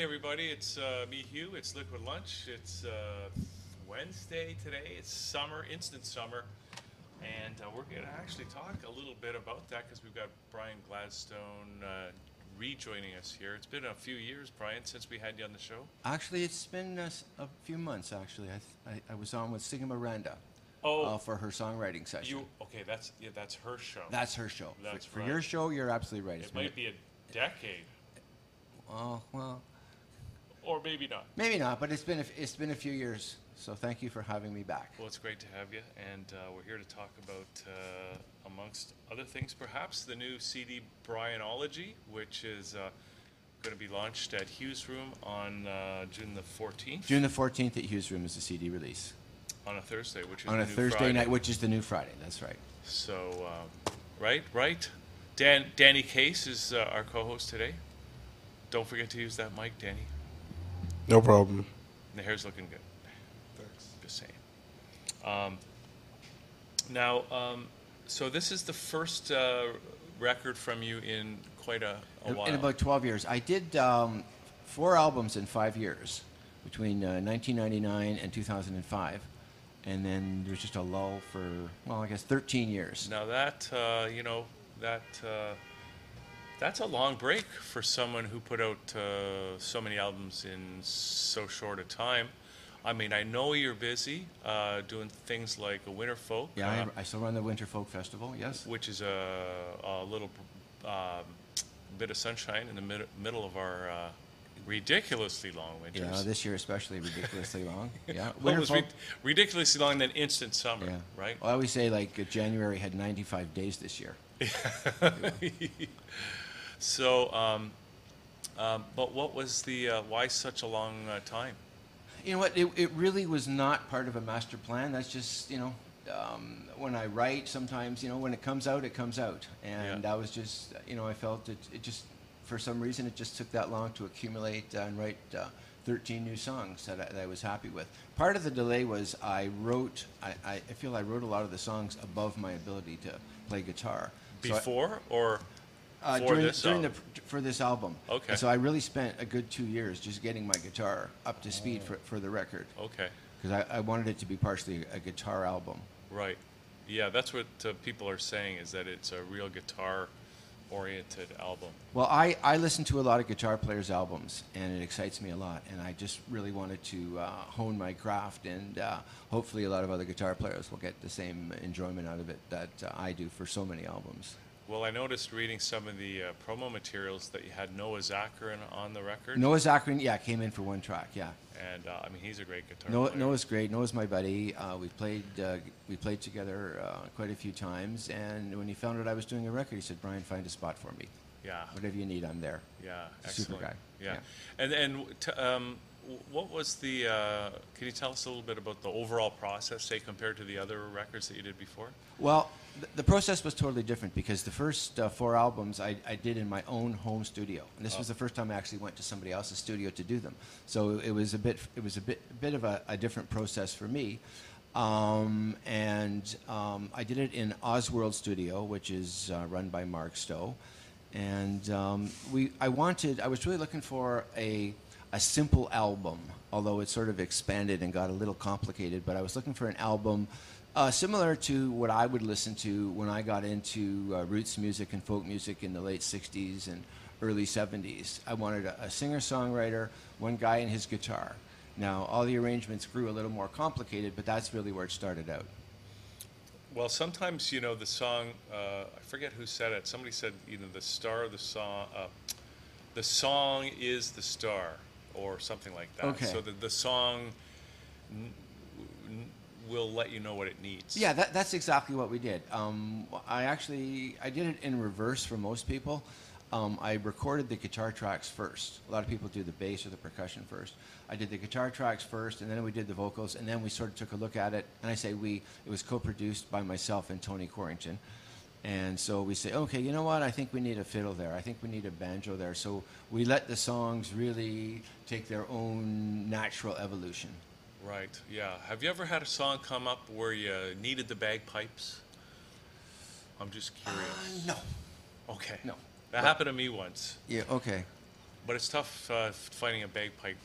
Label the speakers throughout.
Speaker 1: Hey everybody, it's uh, me Hugh. It's Liquid Lunch. It's uh, Wednesday today. It's summer, instant summer, and uh, we're going to actually talk a little bit about that because we've got Brian Gladstone uh, rejoining us here. It's been a few years, Brian, since we had you on the show.
Speaker 2: Actually, it's been a, s- a few months. Actually, I, I, I was on with Sigma Miranda
Speaker 1: Oh.
Speaker 2: uh, for her songwriting session.
Speaker 1: You okay? That's yeah, that's her show.
Speaker 2: That's her show. For-
Speaker 1: That's
Speaker 2: for,
Speaker 1: right.
Speaker 2: your show, you're absolutely right.
Speaker 1: It
Speaker 2: It's been
Speaker 1: might be a decade,
Speaker 2: oh well,
Speaker 1: or maybe not.
Speaker 2: maybe not, but it's been a, f- it's been a few years. So thank you for having me back.
Speaker 1: Well, it's great to have you, and uh, we're here to talk about, uh, amongst other things, perhaps the new CD Brianology, which is uh, going to be launched at Hugh's Room on uh, June the 14th,
Speaker 2: June the 14th at Hugh's Room is the CD release
Speaker 1: on a Thursday, which is
Speaker 2: on
Speaker 1: the
Speaker 2: a
Speaker 1: new
Speaker 2: Thursday
Speaker 1: Friday.
Speaker 2: night, which is the new Friday. That's right.
Speaker 1: So, um, right, right. Dan, Danny Case is uh, our co-host today. Don't forget to use that mic, Danny.
Speaker 3: No problem.
Speaker 1: The hair's looking good. Thanks. Just saying. Um, now, um, so this is the first uh, record from you in quite a, a
Speaker 2: In-
Speaker 1: while.
Speaker 2: In about 12 years, I did um, four albums in five years, between uh, 1999 and 2005, and then there was just a lull for well, I guess 13 years.
Speaker 1: now that uh, you know that uh, that's a long break for someone who put out uh, so many albums in so short a time. I mean, I know you're busy uh, doing things like a Winter Folk.
Speaker 2: Yeah,
Speaker 1: uh,
Speaker 2: I, I still run the Winter Folk Festival. Yes.
Speaker 1: which is a, a little um, bit of sunshine in the mid- middle of our uh, ridiculously long
Speaker 2: winter.
Speaker 1: Yeah,
Speaker 2: this year especially ridiculously long. Yeah,
Speaker 1: Well, it was rid- ridiculously long than instant summer,
Speaker 2: yeah.
Speaker 1: right?
Speaker 2: Well, I always say like January had 95 days this year.
Speaker 1: so, um, um, but what was the uh, why such a long uh, time?
Speaker 2: You know what? It, it really was not part of a master plan. That's just you know, um, when I write, sometimes you know, when it comes out, it comes out, and
Speaker 1: Yeah.
Speaker 2: that was just you know, I felt it. It just for some reason it just took that long to accumulate uh, and write uh, 13 new songs that I, that I was happy with. Part of the delay was I wrote. I, I feel I wrote a lot of the songs above my ability to play guitar. So I-
Speaker 1: Before or
Speaker 2: uh,
Speaker 1: for
Speaker 2: during,
Speaker 1: this
Speaker 2: during
Speaker 1: album?
Speaker 2: the for this album.
Speaker 1: Okay.
Speaker 2: So I really spent a good two years just getting my guitar up to speed for, for the record
Speaker 1: okay,
Speaker 2: because I, I wanted it to be partially a guitar album.
Speaker 1: right? Yeah, that's what uh, people are saying is that it's a real guitar-oriented album.
Speaker 2: Well, I, I listen to a lot of guitar players' albums, and it excites me a lot. And I just really wanted to uh, hone my craft, and uh, hopefully, a lot of other guitar players will get the same enjoyment out of it that uh, I do for so many albums.
Speaker 1: Well, I noticed reading some of the uh, promo materials that you had Noah Zacharin on the record.
Speaker 2: Noah Zacharin, yeah, came in for one track, yeah.
Speaker 1: And uh, I mean, he's a great guitar
Speaker 2: Noah,
Speaker 1: player.
Speaker 2: Noah's great. Noah's my buddy. Uh, we played uh, we played together uh, quite a few times. And when he found out I was doing a record, he said, "Brian, find a spot for me.
Speaker 1: yeah,
Speaker 2: Whatever you need, I'm there."
Speaker 1: yeah,
Speaker 2: Super guy.
Speaker 1: Yeah.
Speaker 2: Yeah.
Speaker 1: and and t- um, what was the? Uh, can you tell us a little bit about the overall process, say compared to the other records that you did before?
Speaker 2: Well, the process was totally different because the first uh, four albums I, I did in my own home studio, and this was the first time I actually went to somebody else's studio to do them. So it was a bit it was a bit a bit of a, a different process for me. Um, and um, I did it in Osworld Studio, which is uh, run by Mark Stowe. And um, we, I wanted, I was really looking for a, a simple album, although it sort of expanded and got a little complicated. But I was looking for an album uh, similar to what I would listen to when I got into uh, roots music and folk music in the late 60s and early 70s. I wanted a, a singer songwriter, one guy and his guitar. Now, all the arrangements grew a little more complicated, but that's really where it started out.
Speaker 1: Well, sometimes you know the song. Uh, I forget who said it. Somebody said, you know, the star of the song. Uh, the song is the star, or something like that.
Speaker 2: Okay.
Speaker 1: So the the song will let you know what it needs.
Speaker 2: Yeah, that, that's exactly what we did. Um, I actually I did it in reverse for most people. um, I recorded the guitar tracks first. A lot of people do the bass or the percussion first. I did the guitar tracks first, and then we did the vocals, and then we sort of took a look at it. And I say we, it was co-produced by myself and Tony Quarrington. And so we say, okay, you know what? I think we need a fiddle there. I think we need a banjo there. So we let the songs really take their own natural evolution.
Speaker 1: Right. Yeah. Have you ever had a song come up where you needed the bagpipes? I'm just curious.
Speaker 2: no.
Speaker 1: Okay.
Speaker 2: no.
Speaker 1: That happened to me once,
Speaker 2: Yeah. Okay.
Speaker 1: but it's tough uh, finding a bagpipe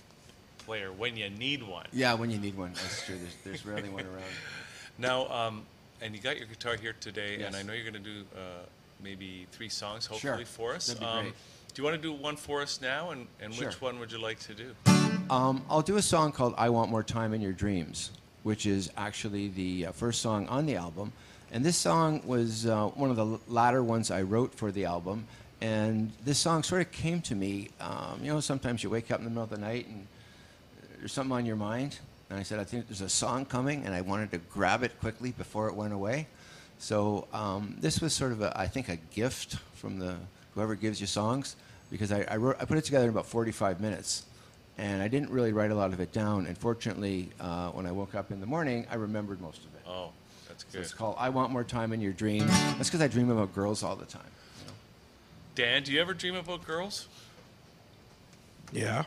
Speaker 1: player when you need one.
Speaker 2: Yeah, when you need one, that's true. There's, there's rarely one around.
Speaker 1: Now, um, and you got your guitar here today, and I know you're going to do uh, maybe three songs,
Speaker 2: Sure.
Speaker 1: hopefully, for us.
Speaker 2: That'd be
Speaker 1: um,
Speaker 2: great.
Speaker 1: Do you want to do one for us now, and, and
Speaker 2: Sure.
Speaker 1: which one would you like to do?
Speaker 2: Um, I'll do a song called "I Want More Time in Your Dreams," which is actually the uh, first song on the album. And this song was uh, one of the latter ones I wrote for the album. And this song sort of came to me. Um, you know, sometimes you wake up in the middle of the night and there's something on your mind. And I said, I think there's a song coming, and I wanted to grab it quickly before it went away. So um, this was sort of, a, I think, a gift from the whoever gives you songs, because I, I, wrote, I put it together in about 45 minutes, and I didn't really write a lot of it down. And fortunately, uh, when I woke up in the morning, I remembered most of it.
Speaker 1: Oh, that's
Speaker 2: So
Speaker 1: good.
Speaker 2: it's called "I Want More Time in Your Dreams." That's because I dream about girls all the time. you know.
Speaker 1: Dan, do you ever dream about girls?
Speaker 3: Yeah.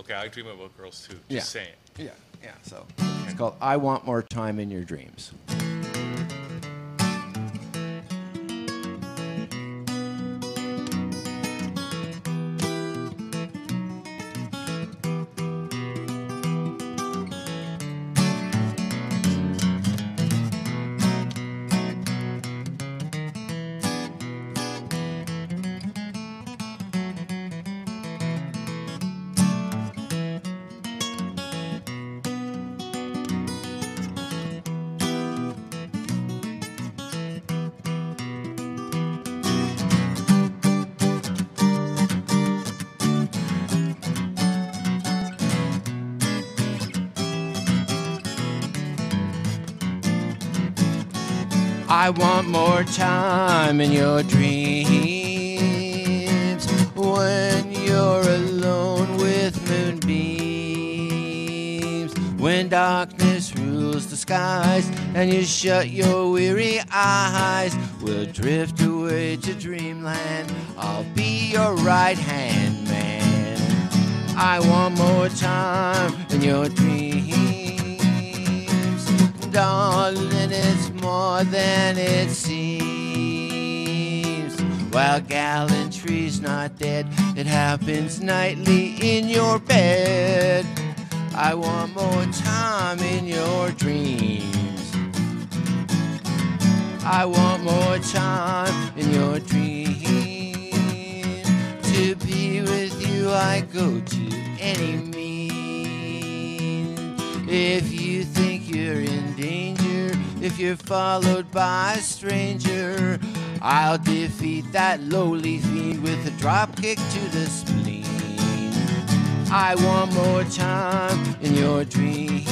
Speaker 1: Okay, I dream about girls too. Just
Speaker 2: Yeah.
Speaker 1: saying.
Speaker 2: Yeah, yeah. So it's called "I Want More Time in Your Dreams." I want more time in your dreams when you're alone with moonbeams. When darkness rules the skies and you shut your weary eyes, we'll drift away to dreamland. I'll be your right hand man. I want more time in your dreams. More than it seems. While gallantry's not dead, it happens nightly in your bed. I want more time in your dreams. I want more time in your dreams. To be with you, I go to any means. If you think you're in danger, if you're followed by a stranger, I'll defeat that lowly fiend with a drop kick to the spleen. I want more time in your dreams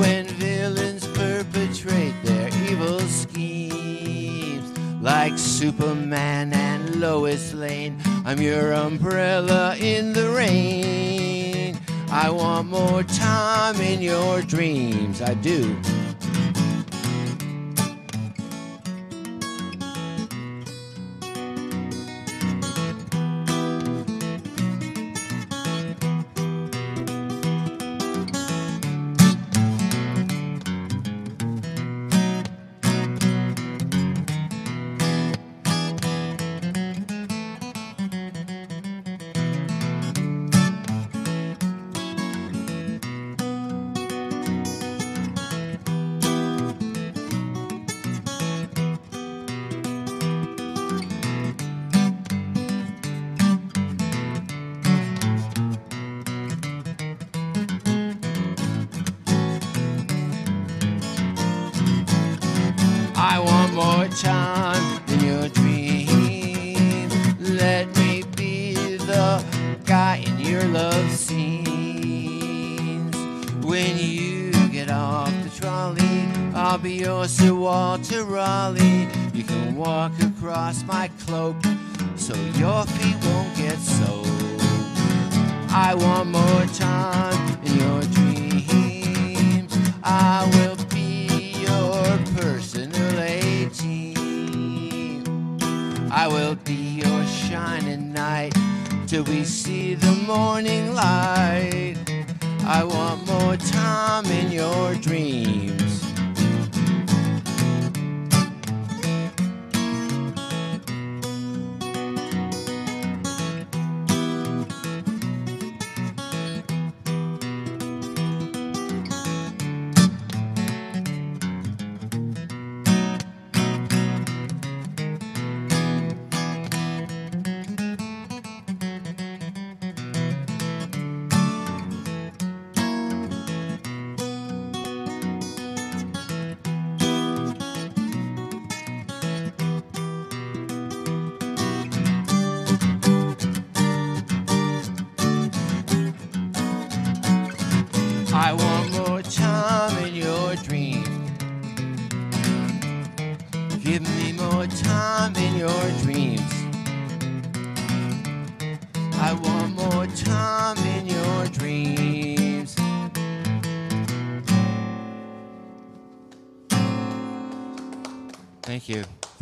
Speaker 2: when villains perpetrate their evil schemes. Like Superman and Lois Lane, I'm your umbrella in the rain. I want more time in your dreams, I do.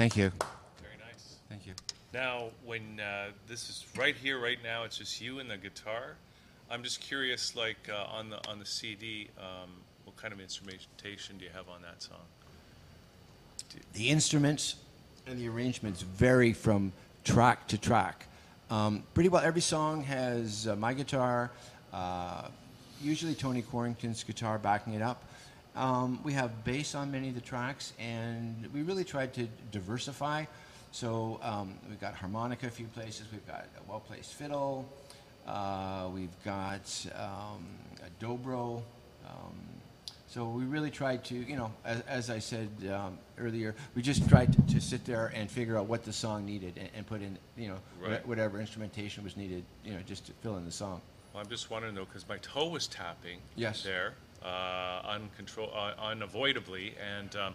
Speaker 2: Thank you.
Speaker 1: Very nice.
Speaker 2: Thank you.
Speaker 1: Now, when uh, this is right here, right now, it's just you and the guitar. I'm just curious, like uh, on the on the CD, um, what kind of instrumentation do you have on that song?
Speaker 2: the instruments and the arrangements vary from track to track. Um, pretty well every song has uh, my guitar, uh, usually Tony Quarrington's guitar backing it up. Um, we have bass on many of the tracks, and we really tried to diversify. So um, we've got harmonica a few places, we've got a well placed fiddle, uh, we've got um, a dobro. Um, so we really tried to, you know, as, as I said um, earlier, we just tried to, to sit there and figure out what the song needed and, and put in, you know,
Speaker 1: Right.
Speaker 2: whatever instrumentation was needed, you know, just to fill in the song.
Speaker 1: Well, I'm just wondering though, because my toe was tapping
Speaker 2: Yes.
Speaker 1: there, uncontrol, uh, unavoidably. And um,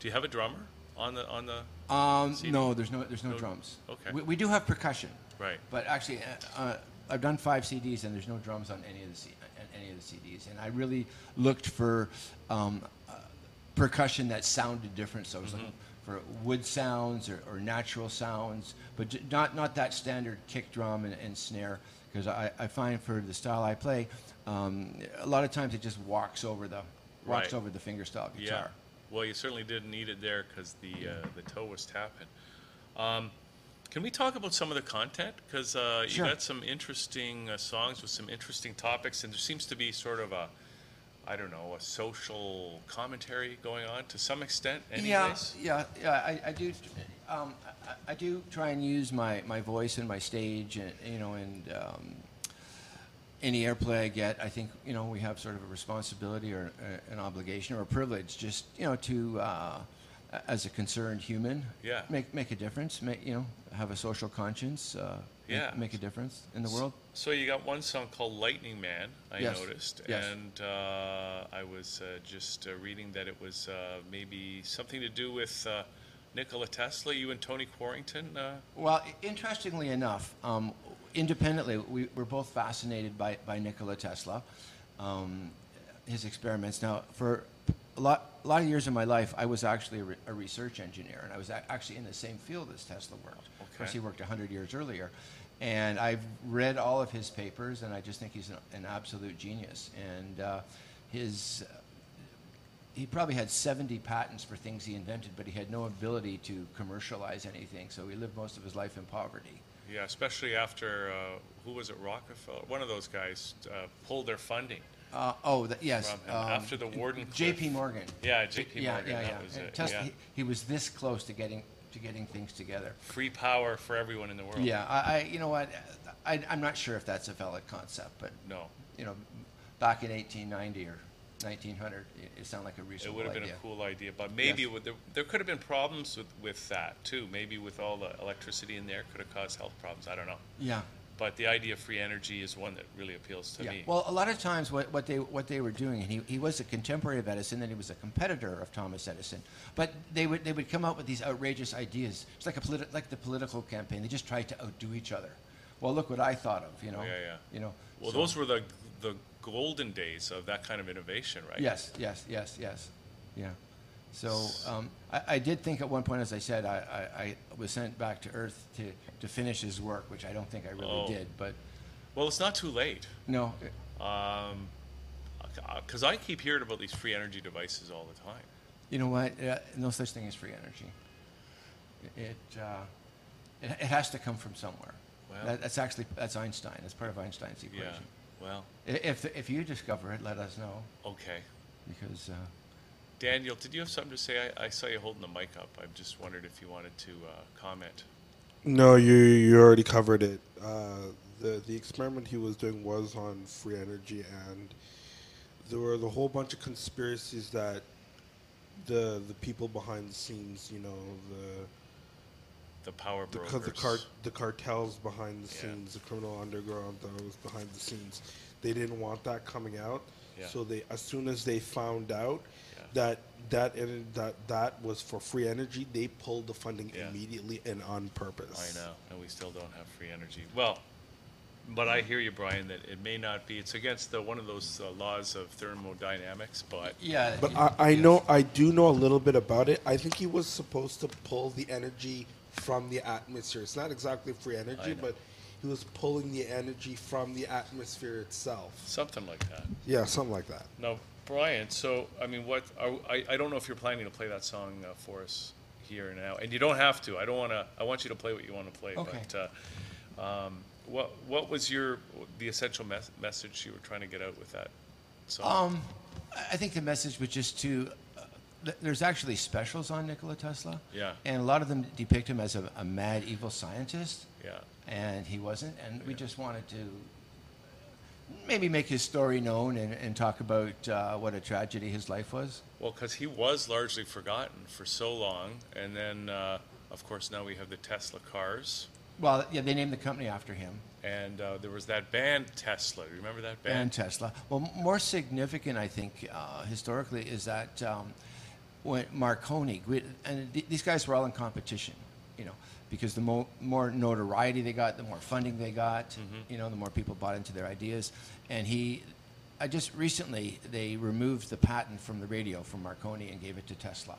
Speaker 1: do you have a drummer on the on the?
Speaker 2: Um, no, there's no, there's no,
Speaker 1: No-
Speaker 2: drums.
Speaker 1: okay.
Speaker 2: We, we do have percussion.
Speaker 1: Right.
Speaker 2: But actually, uh, uh, I've done five CDs and there's no drums on any of the C- any of the CDs, and I really looked for um, uh, percussion that sounded different. So I was looking for wood sounds or, or natural sounds, but j- not not that standard kick drum and, and snare. Because I, I find for the style I play, um, a lot of times it just walks over the walks
Speaker 1: Right.
Speaker 2: over the fingerstyle
Speaker 1: Yeah.
Speaker 2: guitar.
Speaker 1: Well, you certainly didn't need it there because the uh, the toe was tapping. Um, can we talk about some of the content? Because uh, you got some interesting uh, songs with some interesting topics, and there seems to be sort of a, I don't know, a social commentary going on to some extent. Anyways.
Speaker 2: Yeah, yeah, yeah. I, I do. Um, I, I do try and use my, my voice and my stage, and you know, and um, any airplay I get, I think you know we have sort of a responsibility or uh, an obligation or a privilege, just you know, to uh, as a concerned human,
Speaker 1: Yeah.
Speaker 2: make make a difference. Make you know, have a social conscience. Uh, make-
Speaker 1: Yeah.
Speaker 2: make, a difference in the world.
Speaker 1: So you got one song called "Lightning Man," I
Speaker 2: Yes.
Speaker 1: noticed,
Speaker 2: Yes.
Speaker 1: and uh, I was uh, just uh, reading that it was uh, maybe something to do with uh, Nikola Tesla. You and Tony Quarrington. Uh,
Speaker 2: Well, interestingly enough, um, independently, we, we're both fascinated by, by Nikola Tesla, um, his experiments. Now, for a lot, a lot of years of my life, I was actually a, re- a research engineer, and I was actually in the same field as Tesla worked. Of course, he worked 100 years earlier. And I've read all of his papers, and I just think he's an, an absolute genius. And uh, his he probably had 70 patents for things he invented, but he had no ability to commercialize anything. So he lived most of his life in poverty.
Speaker 1: Yeah, especially after uh, who was it? Rockefeller. One of those guys uh, pulled their funding.
Speaker 2: Uh, oh, th- yes.
Speaker 1: From him after the Warden
Speaker 2: J.P. Morgan.
Speaker 1: Yeah, J.P.
Speaker 2: Yeah,
Speaker 1: Morgan.
Speaker 2: yeah,
Speaker 1: that
Speaker 2: yeah.
Speaker 1: was it. Yeah.
Speaker 2: he, he was this close to getting to getting things together.
Speaker 1: Free power for everyone in the world.
Speaker 2: Yeah, I, I you know what, I, I'm not sure if that's a valid concept, but
Speaker 1: No,
Speaker 2: you know, back in 1890 or 1900, it, it sounded like a research.
Speaker 1: it
Speaker 2: reasonable
Speaker 1: would have been
Speaker 2: idea.
Speaker 1: a cool idea, but maybe
Speaker 2: Yes.
Speaker 1: with there, there could have been problems with, with that too. Maybe with all the electricity in there, could have caused health problems. I don't know.
Speaker 2: Yeah.
Speaker 1: but the idea of free energy is one that really appeals to
Speaker 2: Yeah.
Speaker 1: me.
Speaker 2: Well, a lot of times what, what they what they were doing, and he, he was a contemporary of Edison, and he was a competitor of Thomas Edison. But they would they would come up with these outrageous ideas. It's like a politi- like the political campaign. They just tried to outdo each other. Well, look what I thought of. You know.
Speaker 1: Oh, yeah, yeah.
Speaker 2: You know.
Speaker 1: well,
Speaker 2: so-
Speaker 1: those were the the golden days of that kind of innovation, right?
Speaker 2: Yes, yes, yes, yes. Yeah. So um, I, I did think at one point, as I said, I, I, I was sent back to Earth to, to finish his work, which I don't think I really
Speaker 1: Oh.
Speaker 2: did. But
Speaker 1: Well, it's not too late.
Speaker 2: no,
Speaker 1: Because I keep hearing about these free energy devices all the time.
Speaker 2: you know what? Uh, no such thing as free energy. It, uh, it, it has to come from somewhere.
Speaker 1: Well-
Speaker 2: that, that's actually that's Einstein. That's part of Einstein's equation.
Speaker 1: Yeah. Well,
Speaker 2: I- If, if you discover it, let us know
Speaker 1: okay.
Speaker 2: because uh,
Speaker 1: Daniel, did you have something to say? I, I saw you holding the mic up. I just wondered if you wanted to uh, comment.
Speaker 3: No, you you already covered it. Uh, the the experiment he was doing was on free energy, and there were the whole bunch of conspiracies that the the people behind the scenes, you know, the
Speaker 1: The power
Speaker 3: the,
Speaker 1: brokers.
Speaker 3: ca- the, cart, the cartels behind the
Speaker 1: Yeah.
Speaker 3: scenes, the criminal underground that was behind the scenes, they didn't want that coming out.
Speaker 1: Yeah.
Speaker 3: So they, as soon as they found out
Speaker 1: Yeah.
Speaker 3: that that en- that that was for free energy, they pulled the funding
Speaker 1: Yeah.
Speaker 3: immediately and on purpose.
Speaker 1: I know, and we still don't have free energy. Well, but I hear you, Brian, that it may not be. It's against the, one of those uh, laws of thermodynamics, but
Speaker 2: yeah.
Speaker 3: But I, I
Speaker 2: yes.
Speaker 3: know I do know a little bit about it. I think he was supposed to pull the energy from the atmosphere. It's not exactly free energy, but he was pulling the energy from the atmosphere itself.
Speaker 1: something like that.
Speaker 3: Yeah, something like that.
Speaker 1: Now, Brian, so I mean, what are, I, I don't know if you're planning to play that song uh, for us here now, and you don't have to. I don't want to. I want you to play what you want to play.
Speaker 2: Okay.
Speaker 1: But uh, um, what what was your the essential mes- message you were trying to get out with that song?
Speaker 2: Um, I I think the message was just to. Th- there's actually specials on Nikola Tesla.
Speaker 1: Yeah.
Speaker 2: And a lot of them depict him as a, a mad, evil scientist,
Speaker 1: yeah.
Speaker 2: and he wasn't. And we just wanted to maybe make his story known and, and talk about uh, what a tragedy his life was.
Speaker 1: Well, because he was largely forgotten for so long, and then uh, of course now we have the Tesla cars,
Speaker 2: Well, yeah, they named the company after him.
Speaker 1: and uh, there was that band Tesla. Remember that band?
Speaker 2: and Tesla. Well, more significant, I think, uh, historically, is that um, when Marconi, and th- these guys were all in competition, you know, because the mo- more notoriety they got, the more funding they got,
Speaker 1: Mm-hmm.
Speaker 2: you know, the more people bought into their ideas. And he, I just recently, they removed the patent from the radio from Marconi and gave it to Tesla.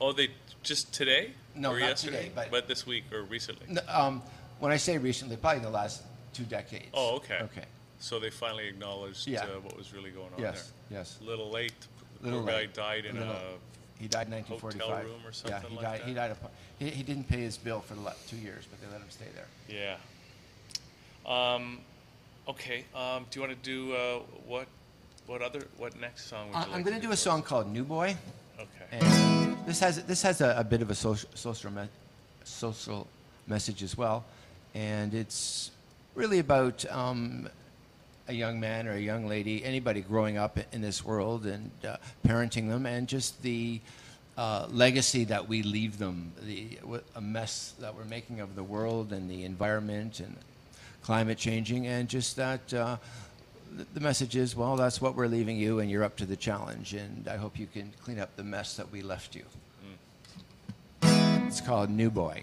Speaker 1: Oh, they just today?
Speaker 2: No,
Speaker 1: or
Speaker 2: not
Speaker 1: yesterday?
Speaker 2: today, but-
Speaker 1: this week or recently.
Speaker 2: N- Um, when I say recently, probably in the last two decades.
Speaker 1: Oh, okay.
Speaker 2: Okay.
Speaker 1: So they finally acknowledged
Speaker 2: Yeah.
Speaker 1: uh, what was really going on
Speaker 2: Yes,
Speaker 1: there.
Speaker 2: yes.
Speaker 1: A little late. The
Speaker 2: Little
Speaker 1: guy died in a.
Speaker 2: He died in 1945.
Speaker 1: hotel room or
Speaker 2: Yeah, he
Speaker 1: like
Speaker 2: died.
Speaker 1: that?
Speaker 2: He died. He, he didn't pay his bill for the two years, but they let him stay there.
Speaker 1: Yeah. Um, okay. Um, do you want to do uh, what? What other? What next song would you
Speaker 2: I,
Speaker 1: like
Speaker 2: I'm going to do a song called "New Boy,"
Speaker 1: Okay.
Speaker 2: and this has this has a, a bit of a social social me- social message as well, and it's really about um, a young man or a young lady, anybody growing up in this world and uh, parenting them, and just the uh, legacy that we leave them, the a mess that we're making of the world and the environment and climate changing, and just that. Uh, the message is, well, that's what we're leaving you, and you're up to the challenge. And I hope you can clean up the mess that we left you. It's called New Boy.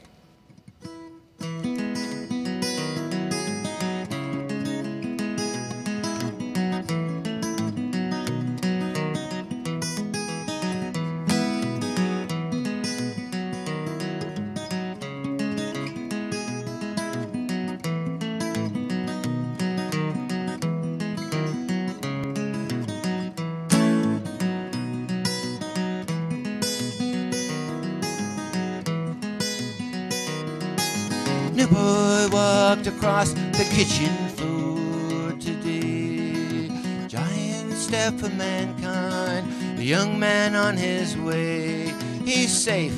Speaker 2: Kitchen today. Giant step for mankind, a young man on his way. He's safe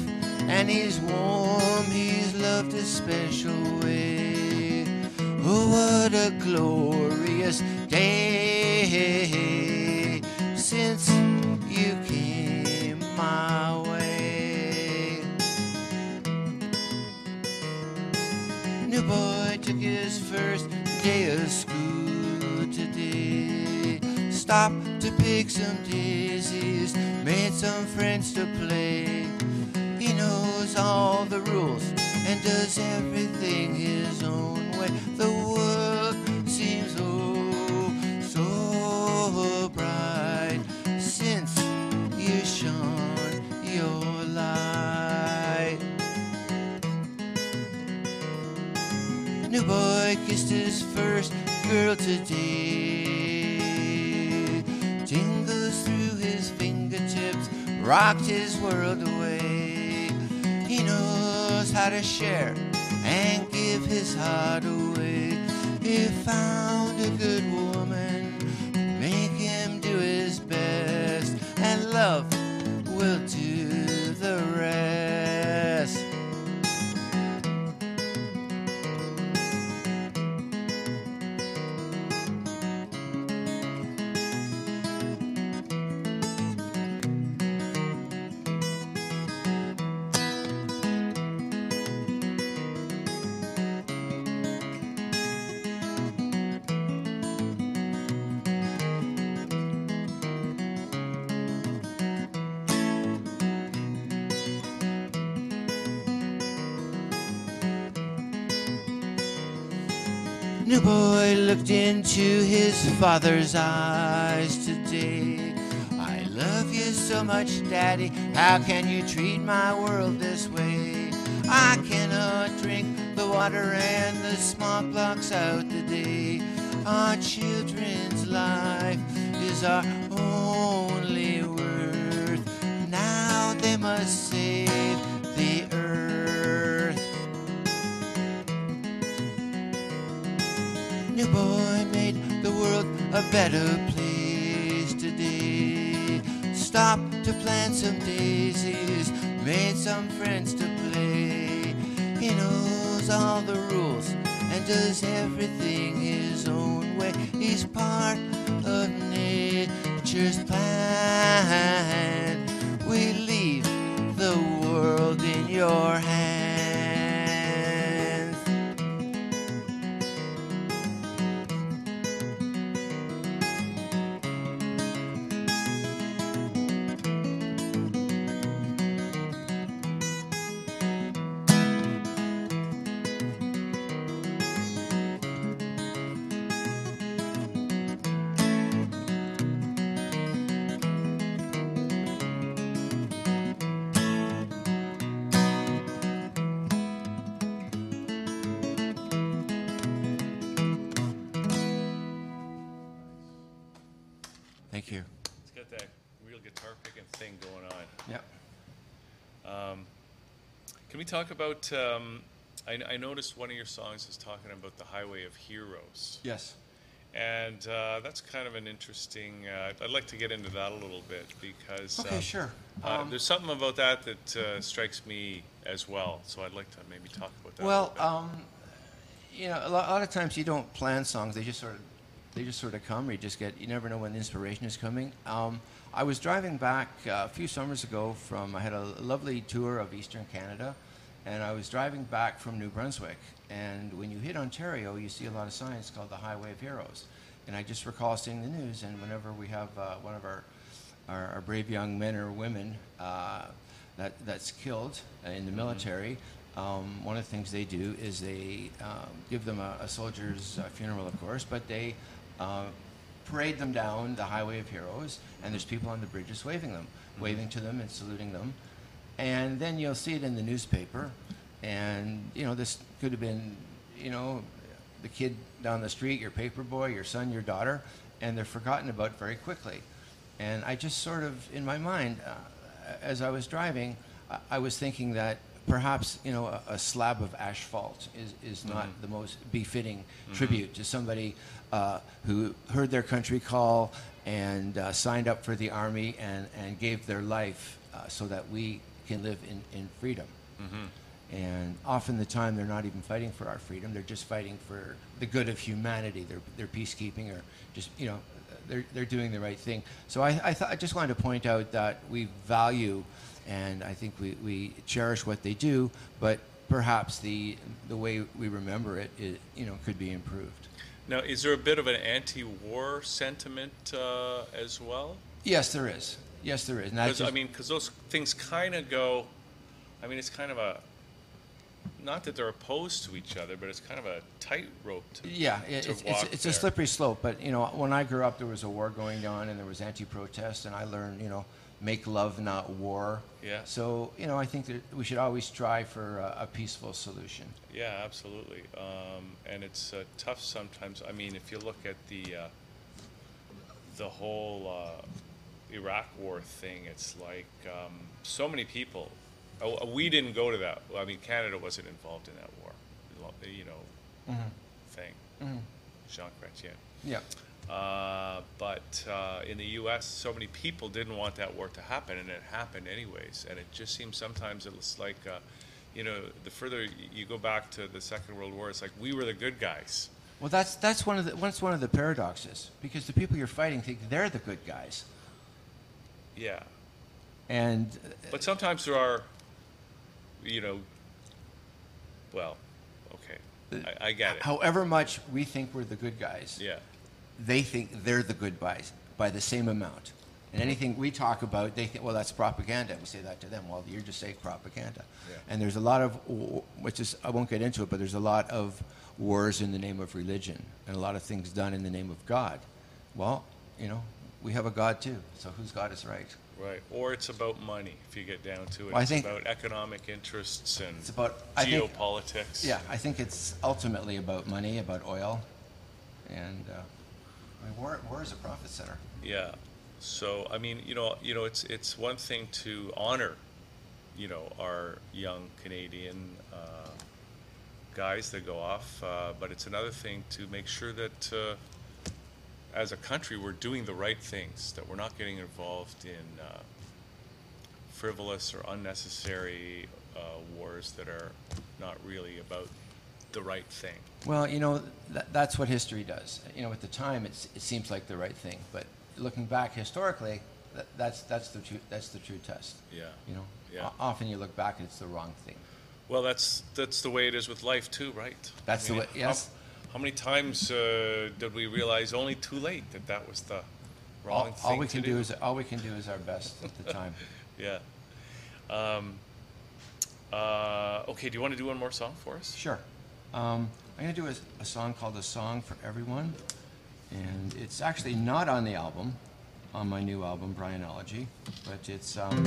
Speaker 2: and he's warm, he's loved a special way. Oh, what a glorious day since you came my way. New boy took his first Stop to pick some daisies, made some friends to play. He knows all the rules and does everything his own way. The world seems oh so bright since you shone your light. New boy kissed his first girl today. Rocked his world away. He knows how to share and give his heart away. He found a good woman, make him do his best, and love will do the rest. New boy looked into his father's eyes today. I love you so much, Daddy. How can you treat my world this way? I cannot drink the water and the smog blocks out the day. Our children's life is our only worth. Now they must a better place today. Stop to plant some daisies, made some friends to play. He knows all the rules and does everything his own way. He's part of nature's plan. We leave the world in your hands.
Speaker 1: Talk about? Um, I, I noticed one of your songs is talking about the Highway of Heroes,
Speaker 2: Yes.
Speaker 1: and uh, that's kind of an interesting. Uh, I'd like to get into that a little bit because.
Speaker 2: Okay,
Speaker 1: uh,
Speaker 2: sure.
Speaker 1: Uh,
Speaker 2: Um,
Speaker 1: there's something about that that uh, strikes me as well, so I'd like to maybe talk about that.
Speaker 2: Well, um, you know, a lot, a lot of times you don't plan songs; they just sort of, they just sort of come. Or you just get, you never know when the inspiration is coming. Um, I was driving back uh, a few summers ago from. I had a lovely tour of Eastern Canada, and I was driving back from New Brunswick. And when you hit Ontario, you see a lot of signs called the Highway of Heroes. And I just recall seeing the news, and whenever we have uh, one of our our, our brave young men or women uh, that, that's killed in the military, um, one of the things they do is they um, give them a, a soldier's uh, funeral, of course, but they uh, parade them down the Highway of Heroes, and there's people on the bridges waving them, waving to them and saluting them. And then you'll see it in the newspaper, and you know this could have been, you know, the kid down the street, your paper boy, your son, your daughter, and they're forgotten about very quickly. And I just sort of, in my mind, uh, as I was driving, I, I was thinking that perhaps you know a, a slab of asphalt is, is not the most befitting tribute to somebody uh, who heard their country call and uh, signed up for the army and, and gave their life uh, so that we can live in, in freedom. And often the time they're not even fighting for our freedom; they're just fighting for the good of humanity. They're, they're peacekeeping, or just you know, they're, they're doing the right thing. So I, I, thought, I just wanted to point out that we value, and I think we, we cherish what they do. But perhaps the the way we remember it, it you know could be improved.
Speaker 1: Now, is there a bit of an anti-war sentiment uh, as well?
Speaker 2: Yes, there is. Yes, there is. And that's
Speaker 1: Because I
Speaker 2: just-
Speaker 1: mean, because those things kind of go. I mean, it's kind of a. Not that they're opposed to each other, but it's kind of a tightrope to.
Speaker 2: Yeah, it-
Speaker 1: to
Speaker 2: it's, it's,
Speaker 1: walk
Speaker 2: it's
Speaker 1: there.
Speaker 2: a slippery slope. But you know, when I grew up, there was a war going on, and there was anti-protest, and I learned, you know, make love, not war.
Speaker 1: Yeah.
Speaker 2: So you know, I think that we should always strive for a, a peaceful solution.
Speaker 1: Yeah, absolutely. Um, and it's uh, tough sometimes. I mean, if you look at the uh, the whole uh, Iraq War thing, it's like um, so many people. Uh, we didn't go to that. I mean, Canada wasn't involved in that war. You know, thing. Jean Chrétien.
Speaker 2: Yeah.
Speaker 1: Uh, but uh, in the U.S., so many people didn't want that war to happen, and it happened anyways. And it just seems sometimes it's like, uh, you know, the further you go back to the Second World War, it's like we were the good guys.
Speaker 2: Well, that's that's one of the that's one of the paradoxes because the people you're fighting think they're the good guys,
Speaker 1: Yeah.
Speaker 2: and
Speaker 1: But sometimes there are, you know, well, okay, I, I get it.
Speaker 2: however much we think we're the good guys,
Speaker 1: Yeah.
Speaker 2: they think they're the good guys by the same amount. And anything we talk about, they think, well, that's propaganda. We say that to them. Well, you're just saying propaganda.
Speaker 1: Yeah.
Speaker 2: And there's a lot of, which is, I won't get into it, but there's a lot of wars in the name of religion and a lot of things done in the name of God. Well, you know, we have a God too. So whose God is right?
Speaker 1: Right. Or it's about money, if you get down to it.
Speaker 2: Well, I
Speaker 1: it's
Speaker 2: think-
Speaker 1: about economic interests and
Speaker 2: It's about, I think,
Speaker 1: geopolitics.
Speaker 2: yeah, I think it's ultimately about money, about oil. And uh, I mean, war, war is a profit center.
Speaker 1: Yeah. So I mean, you know, you know, it's it's one thing to honor, you know, our young Canadian uh, guys that go off, uh, but it's another thing to make sure that uh, as a country we're doing the right things, that we're not getting involved in uh, frivolous or unnecessary uh, wars that are not really about the right thing.
Speaker 2: Well, you know, th- that's what history does. You know, at the time, it's, it seems like the right thing, but looking back historically, that, that's that's the true that's the true test.
Speaker 1: Yeah.
Speaker 2: You know,
Speaker 1: Yeah.
Speaker 2: Often you look back and it's the wrong thing.
Speaker 1: Well, that's that's the way it is with life too, right?
Speaker 2: That's the way- yes.
Speaker 1: How, many times uh, did we realize only too late that that was the wrong
Speaker 2: All,
Speaker 1: thing
Speaker 2: all we
Speaker 1: to
Speaker 2: can
Speaker 1: do?
Speaker 2: do is all we can do is our best at the time.
Speaker 1: yeah. Um, uh, okay, do you want to do one more song for us?
Speaker 2: Sure. Um, I'm going to do a, a song called "A Song for Everyone," and it's actually not on the album, on my new album Brianology, but it's um,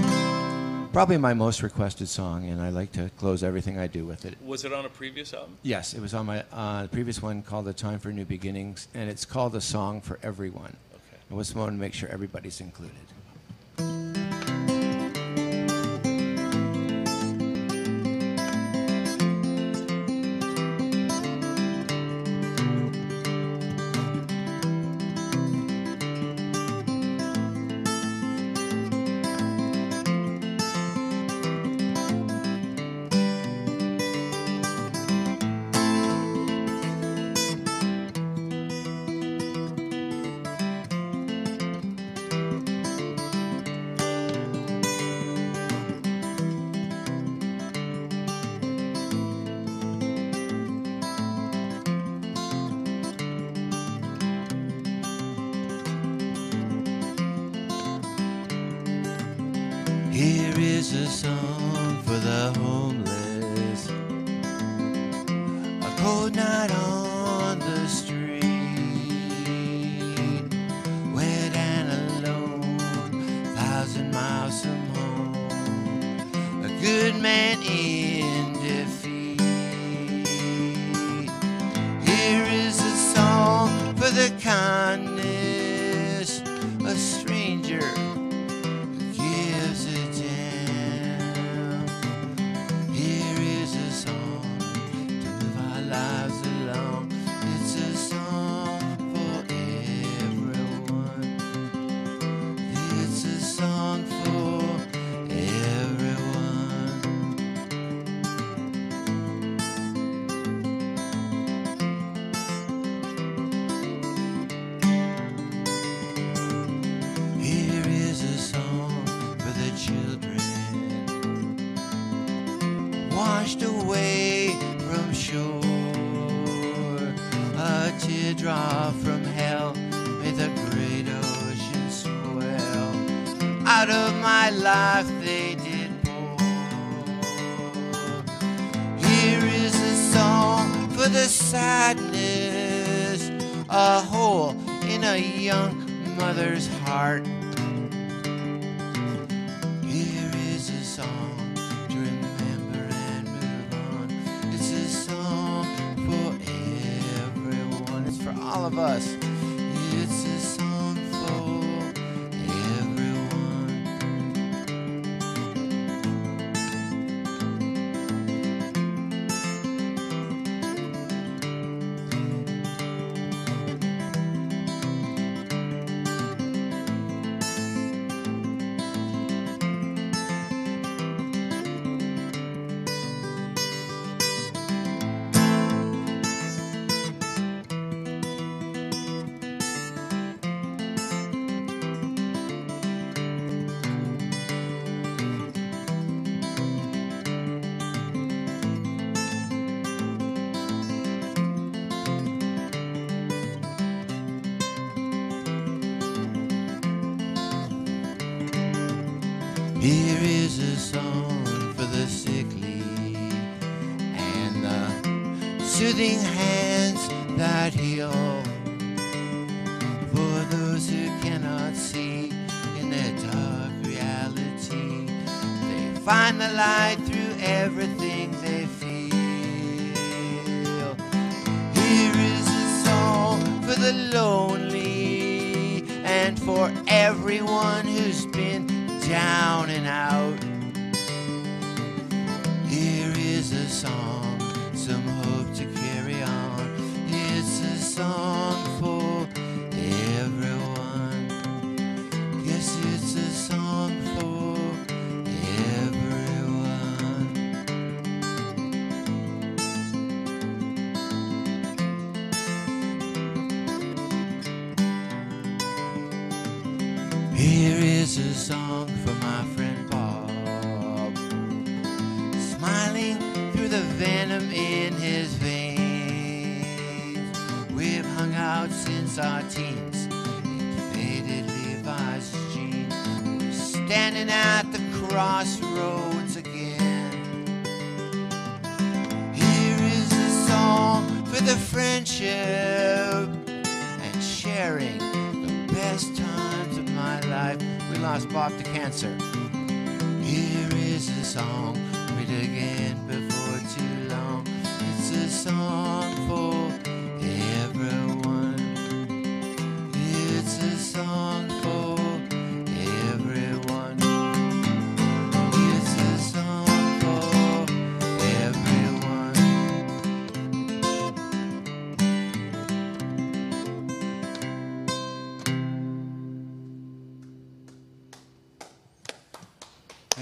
Speaker 2: probably my most requested song, and I like to close everything I do with it.
Speaker 1: Was it on a previous album?
Speaker 2: Yes, it was on my uh, previous one called "The Time for New Beginnings," and it's called "A Song for Everyone."
Speaker 1: Okay.
Speaker 2: I just want to make sure everybody's included. Stranger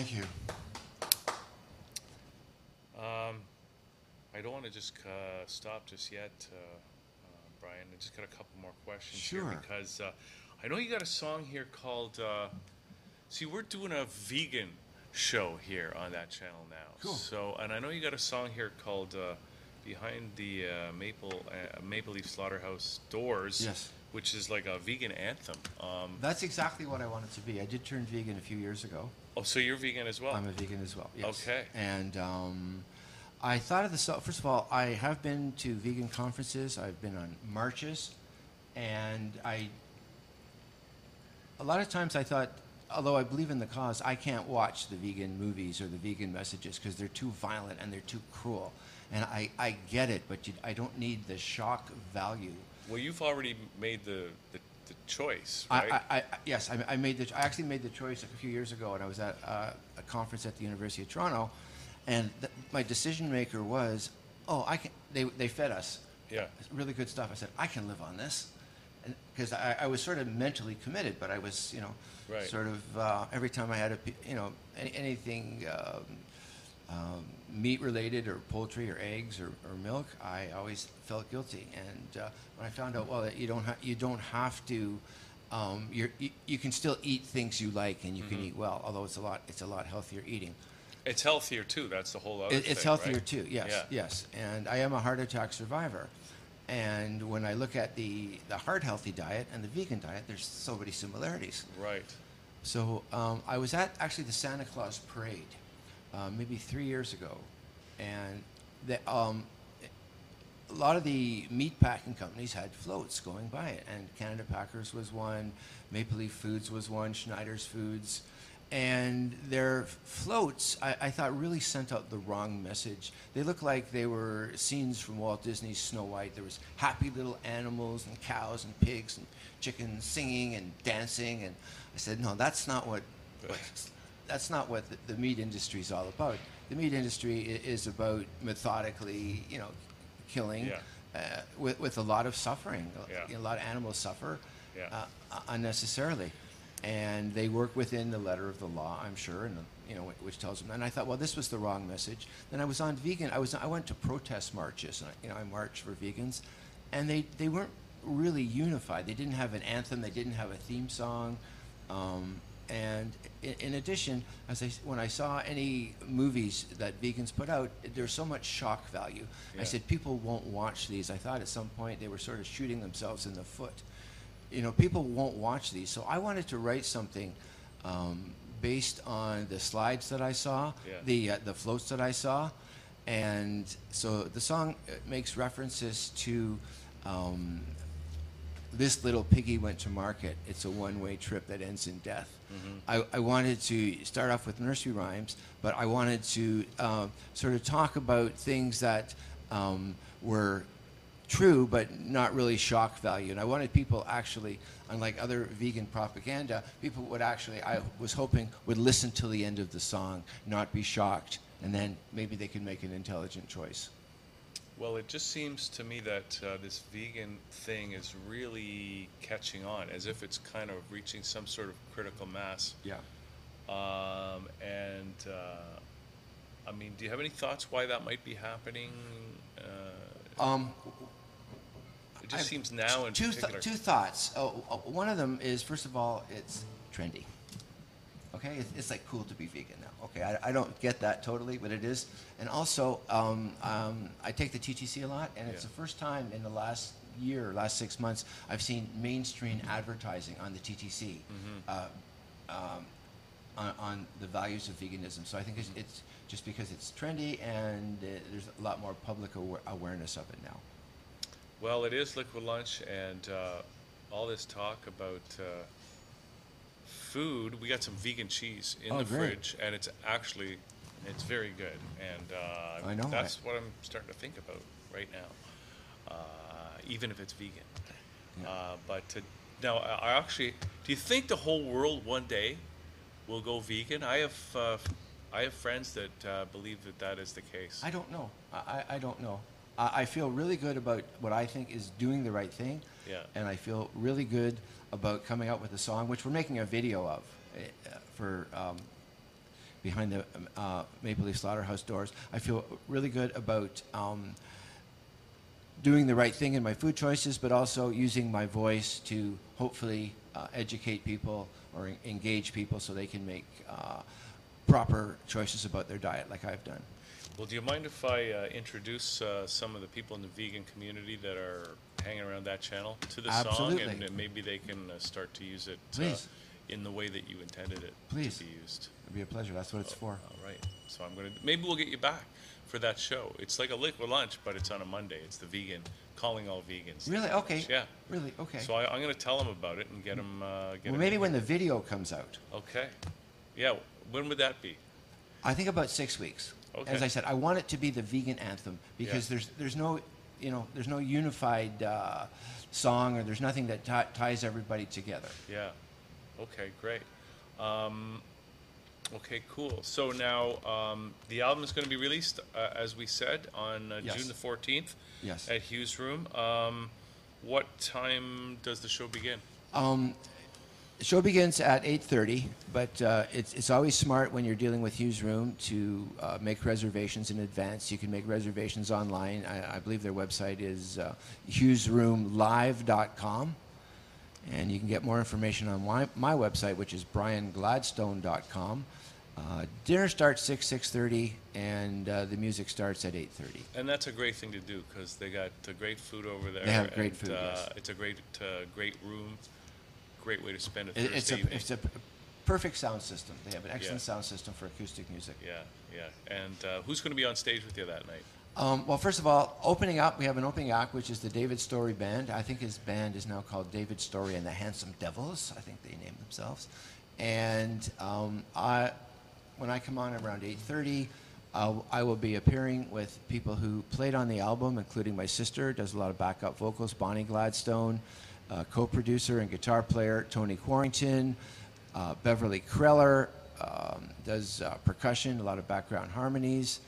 Speaker 2: Thank you.
Speaker 1: Um, I don't want to just uh, stop just yet, uh, uh, Brian. I just got a couple more questions
Speaker 2: Sure.
Speaker 1: here because uh, I know you got a song here called. Uh, see, we're doing a vegan show here on that channel now.
Speaker 2: Cool.
Speaker 1: So, and I know you got a song here called uh, "Behind the uh, Maple uh, Maple Leaf Slaughterhouse Doors."
Speaker 2: Yes.
Speaker 1: Which is like a vegan anthem. Um,
Speaker 2: That's exactly what I wanted to be. I did turn vegan a few years ago.
Speaker 1: oh, so you're vegan as well?
Speaker 2: I'm a vegan as well. Yes.
Speaker 1: Okay.
Speaker 2: And um, I thought of the so- first of all. I have been to vegan conferences. I've been on marches, and I. A lot of times I thought, although I believe in the cause, I can't watch the vegan movies or the vegan messages because they're too violent and they're too cruel. And I, I get it, but you, I don't need the shock value.
Speaker 1: Well, you've already made the, the, the choice, right?
Speaker 2: I, I, yes, I, I made the. I actually made the choice a few years ago, and I was at uh, a conference at the University of Toronto, and th- my decision maker was, oh, I can. They they fed us.
Speaker 1: Yeah.
Speaker 2: Really good stuff. I said I can live on this, because I, I was sort of mentally committed, but I was you know,
Speaker 1: Right.
Speaker 2: sort of uh, every time I had a you know any, anything. Um, um, meat related or poultry or eggs or, or milk, I always felt guilty. And uh, when I found out, well, that you don't ha- you don't have to, um, you're, you, you can still eat things you like and you can eat well, although it's a lot it's a lot healthier eating.
Speaker 1: It's healthier too. That's the whole other
Speaker 2: It,
Speaker 1: thing.
Speaker 2: it's healthier
Speaker 1: right?
Speaker 2: too. Yes,
Speaker 1: Yeah.
Speaker 2: yes. And I am a heart attack survivor. And when I look at the the heart healthy diet and the vegan diet, there's so many similarities.
Speaker 1: Right.
Speaker 2: So um, I was at actually the Santa Claus parade, uh, maybe three years ago, and the, um, a lot of the meat packing companies had floats going by it, and Canada Packers was one, Maple Leaf Foods was one, Schneider's Foods, and their floats I, I thought really sent out the wrong message. They looked like they were scenes from Walt Disney's Snow White. There was happy little animals and cows and pigs and chickens singing and dancing, and I said, no, that's not what. what that's not what the, the meat industry is all about. The meat industry is about methodically, you know, killing
Speaker 1: Yeah.
Speaker 2: uh, with, with a lot of suffering.
Speaker 1: Yeah.
Speaker 2: A lot of animals suffer
Speaker 1: Yeah.
Speaker 2: uh, unnecessarily, and they work within the letter of the law, I'm sure, and you know which tells them. And I thought, well, this was the wrong message. Then I was on vegan. I was I went to protest marches, and I, you know I marched for vegans, and they they weren't really unified. They didn't have an anthem. They didn't have a theme song. Um, and in, in addition, as I, when I saw any movies that vegans put out, there's so much shock value.
Speaker 1: Yeah.
Speaker 2: I said people won't watch these. I thought at some point they were sort of shooting themselves in the foot. You know, people won't watch these. So I wanted to write something um, based on the slides that I saw,
Speaker 1: Yeah.
Speaker 2: the uh, the floats that I saw, and so the song uh, makes references to. Um, this little piggy went to market. It's a one-way trip that ends in death. I, I wanted to start off with nursery rhymes, but I wanted to uh, sort of talk about things that um, were true but not really shock value. And I wanted people actually, unlike other vegan propaganda, people would actually, I was hoping, would listen to the end of the song, not be shocked, and then maybe they could make an intelligent choice.
Speaker 1: Well, it just seems to me that uh, this vegan thing is really catching on, as if it's kind of reaching some sort of critical mass.
Speaker 2: Yeah.
Speaker 1: Um, and uh, I mean, do you have any thoughts why that might be happening? Uh,
Speaker 2: Um,
Speaker 1: it just
Speaker 2: I've-
Speaker 1: seems now in
Speaker 2: two, th-
Speaker 1: particular.
Speaker 2: two thoughts. Oh, oh, one of them is first of all, it's trendy. Okay, it's, it's like cool to be vegan now. Okay, I, I don't get that totally, but it is. And also, um, um, I take the TTC a lot, and it's
Speaker 1: Yeah.
Speaker 2: the first time in the last year, last six months, I've seen mainstream advertising on the TTC uh, um, on, on the values of veganism. So I think it's, it's just because it's trendy, and uh, there's a lot more public aware- awareness of it now.
Speaker 1: Well, it is liquid lunch, and uh, all this talk about uh, food. We got some vegan cheese in
Speaker 2: Oh,
Speaker 1: the
Speaker 2: great.
Speaker 1: fridge, and it's actually it's very good. And uh,
Speaker 2: I know,
Speaker 1: that's what I'm starting to think about right now, uh, even if it's vegan. Uh, but to, now, I I actually, do you think the whole world one day will go vegan? I have uh, I have friends that uh, believe that that is the case.
Speaker 2: I don't know. I, I I don't know. I, I feel really good about what I think is doing the right thing.
Speaker 1: Yeah.
Speaker 2: And I feel really good about coming out with a song, which we're making a video of uh, for um, behind the um, uh, Maple Leaf Slaughterhouse doors. I feel really good about um, doing the right thing in my food choices, but also using my voice to hopefully uh, educate people or en- engage people so they can make uh, proper choices about their diet, like I've done.
Speaker 1: Well, do you mind if I uh, introduce uh, some of the people in the vegan community that are hanging around that channel to the song,
Speaker 2: Absolutely.
Speaker 1: and uh, maybe they can uh, start to use it uh,
Speaker 2: Please.
Speaker 1: in the way that you intended it
Speaker 2: Please.
Speaker 1: to be used.
Speaker 2: It'd be a pleasure. That's what it's for.
Speaker 1: All right. So I'm gonna maybe we'll get you back for that show. It's like a liquid lunch, but it's on a Monday. It's the vegan calling all vegans.
Speaker 2: Really? Okay.
Speaker 1: Yeah.
Speaker 2: Really? Okay.
Speaker 1: So I, I'm going to tell them about it and get them. Uh, get
Speaker 2: well,
Speaker 1: 'em
Speaker 2: maybe
Speaker 1: in
Speaker 2: when the
Speaker 1: here.
Speaker 2: video comes out.
Speaker 1: Okay. Yeah. When would that be?
Speaker 2: I think about six weeks.
Speaker 1: Okay.
Speaker 2: As I said, I want it to be the vegan anthem because
Speaker 1: Yeah.
Speaker 2: there's there's no you know there's no unified uh, song or there's nothing that ti ties everybody together.
Speaker 1: Yeah. Okay, great. Um, okay, cool. So now um, the album is going to be released, uh, as we said, on uh,
Speaker 2: Yes.
Speaker 1: June the 14th
Speaker 2: Yes.
Speaker 1: at Hugh's Room. Um, what time does the show begin?
Speaker 2: Um, show begins at 8.30, but uh, it's, it's always smart when you're dealing with Hugh's Room to uh, make reservations in advance. You can make reservations online. I, I believe their website is uh, hughesroomlive.com. And you can get more information on my, my website, which is briangladstone.com. Uh, dinner starts six six thirty, and uh, the music starts at eight thirty.
Speaker 1: And that's a great thing to do because they got great food over there.
Speaker 2: They have great
Speaker 1: and,
Speaker 2: food,
Speaker 1: Uh,
Speaker 2: yes.
Speaker 1: It's a great, uh, great room. Great way to spend a
Speaker 2: It,
Speaker 1: Thursday
Speaker 2: it's a
Speaker 1: evening.
Speaker 2: it's a p- perfect sound system. They have an excellent sound system for acoustic music.
Speaker 1: yeah, yeah. And uh, who's going to be on stage with you that night?
Speaker 2: Um, well, first of all, opening up, we have an opening act, which is the David Story Band. I think his band is now called David Story and the Handsome Devils. I think they named themselves. And um, I, when I come on around 8:30, uh, I will be appearing with people who played on the album, including my sister, does a lot of backup vocals, Bonnie Gladstone, uh, co-producer and guitar player Tony Quarrington, uh, Beverly Kreller um, does uh, percussion, a lot of background harmonies.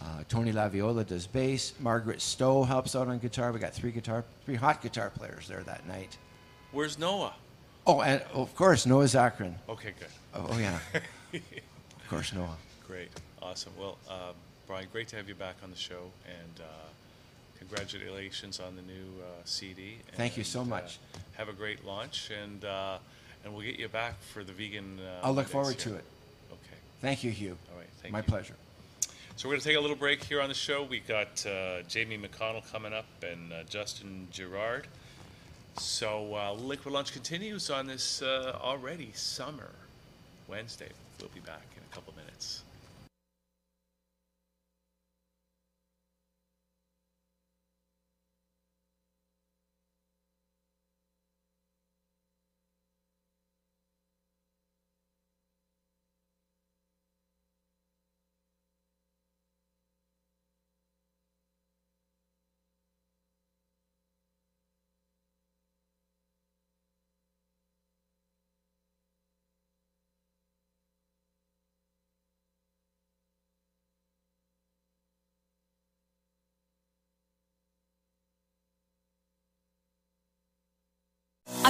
Speaker 2: Uh, Tony Laviola does bass. Margaret Stowe helps out on guitar. We got three guitar, three hot guitar players there that night.
Speaker 1: Where's Noah?
Speaker 2: Oh, and of course Noah Zacharin.
Speaker 1: Okay, good.
Speaker 2: Oh, oh, yeah, of course Noah.
Speaker 1: Great, awesome. Well, uh, Brian, great to have you back on the show, and uh, congratulations on the new uh, CD.
Speaker 2: Thank you
Speaker 1: and,
Speaker 2: so
Speaker 1: uh,
Speaker 2: much.
Speaker 1: have a great launch, and uh, and we'll get you back for the vegan. Uh,
Speaker 2: I'll look forward to it.
Speaker 1: Okay.
Speaker 2: Thank you, Hugh.
Speaker 1: All right, thank
Speaker 2: My
Speaker 1: you.
Speaker 2: pleasure.
Speaker 1: So we're going to take a little break here on the show. We got uh, Jamie McConnell coming up and uh, Justin Gerard. So uh, Liquid Lunch continues on this uh, already summer Wednesday. We'll be back in a couple minutes.
Speaker 4: Up